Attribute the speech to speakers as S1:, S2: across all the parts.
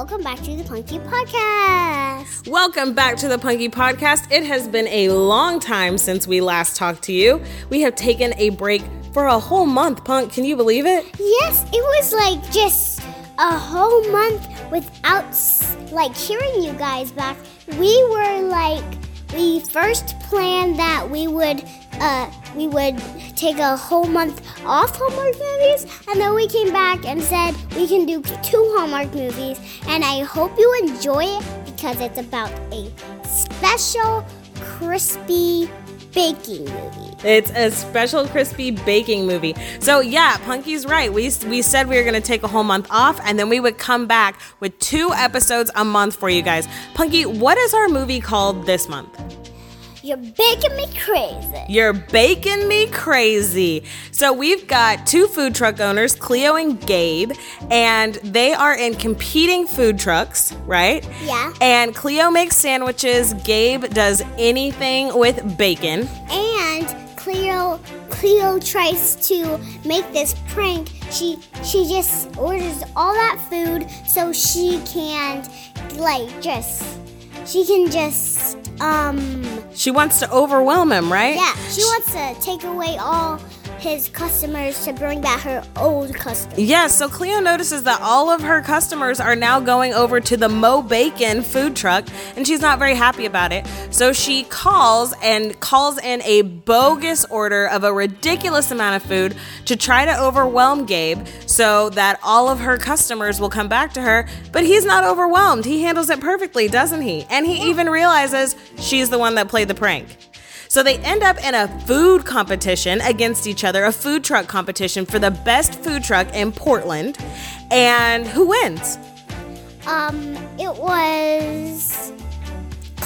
S1: welcome back to the Punky Podcast.
S2: Welcome back to the Punky Podcast. It has been a long time since we last talked to you. We have taken a break for a whole month, Punk. Can you believe it?
S1: Yes, it was like just a whole month without like hearing you guys back. We were like, we first planned that we would, uh, we would take a whole month off Hallmark movies, and then we came back and said we can do two Hallmark movies. And I hope you enjoy it because it's about a special crispy baking movie.
S2: It's a special crispy baking movie. So yeah, Punky's right. We we said we were gonna take a whole month off, and then we would come back with two episodes a month for you guys. Punky, what is our movie called this month?
S1: You're baking me crazy.
S2: You're baking me crazy. So we've got two food truck owners, Cleo and Gabe, and they are in competing food trucks, right?
S1: Yeah.
S2: And Cleo makes sandwiches, Gabe does anything with bacon.
S1: And Cleo Cleo tries to make this prank. She she just orders all that food so she can't like just she can just um
S2: She wants to overwhelm him, right?
S1: yeah, she wants to take away all his customers to bring back her old customers.
S2: Yes, so Cleo notices that all of her customers are now going over to the Mo Bacon food truck, and she's not very happy about it. So she calls and calls in a bogus order of a ridiculous amount of food to try to overwhelm Gabe so that all of her customers will come back to her. But he's not overwhelmed. He handles it perfectly, doesn't he? And he even realizes she's the one that played the prank. So they end up in a food competition against each other, a food truck competition for the best food truck in Portland. And who wins?
S1: Um it was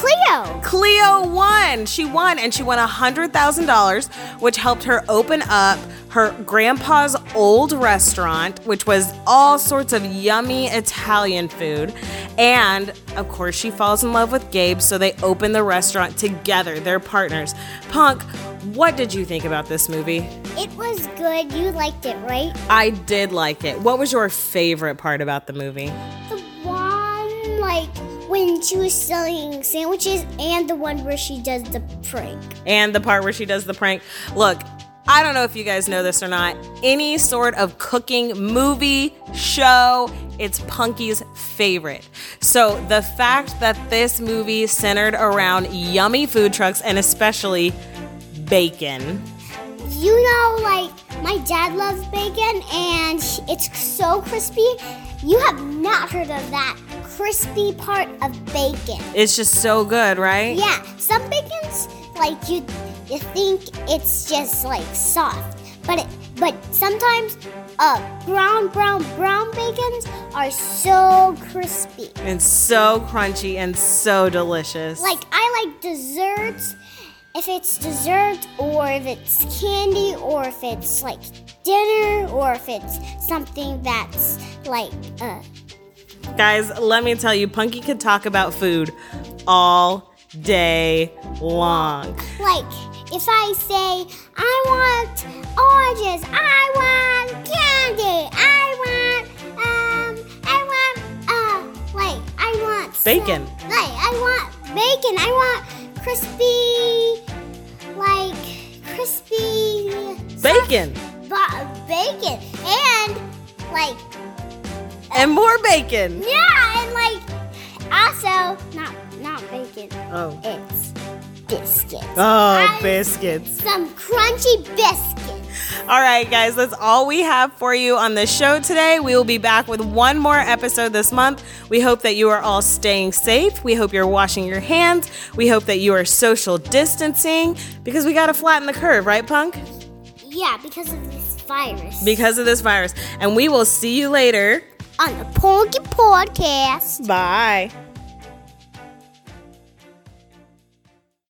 S1: Cleo.
S2: Cleo won. She won and she won $100,000, which helped her open up her grandpa's old restaurant, which was all sorts of yummy Italian food. And of course, she falls in love with Gabe, so they open the restaurant together. They're partners. Punk, what did you think about this movie?
S1: It was good. You liked it, right?
S2: I did like it. What was your favorite part about the movie?
S1: The one like when she was selling sandwiches and the one where she does the prank.
S2: and the part where she does the prank. Look, I don't know if you guys know this or not. Any sort of cooking movie, show, it's Punky's favorite. So the fact that this movie centered around yummy food trucks and especially bacon.
S1: You know, like my dad loves bacon and it's so crispy. You have not heard of that crispy part of bacon.
S2: It's just so good, right?
S1: Yeah, some bacons like you you think it's just like soft, but it but sometimes uh brown brown brown bacons are so crispy.
S2: And so crunchy and so delicious.
S1: Like I like desserts. If it's dessert, or if it's candy, or if it's like dinner, or if it's something that's like uh
S2: Guys, let me tell you, Punky could talk about food all day long.
S1: like if I say I want oranges, I want candy, I want um I want uh like I want some-
S2: Bacon.
S1: like I want bacon. I want crispy like crispy
S2: Bacon
S1: ba- bacon and like
S2: and more bacon.
S1: yeah and like also not not bacon.
S2: Oh.
S1: It's biscuits.
S2: Oh,
S1: I-
S2: biscuits.
S1: Some crunchy biscuits.
S2: All right, guys, that's all we have for you on the show today. We will be back with one more episode this month. We hope that you are all staying safe. We hope you're washing your hands. We hope that you are social distancing because we got to flatten the curve, right, Punk?
S1: Yeah, because of this virus.
S2: Because of this virus. And we will see you later.
S1: On the Punky Podcast.
S2: Bye.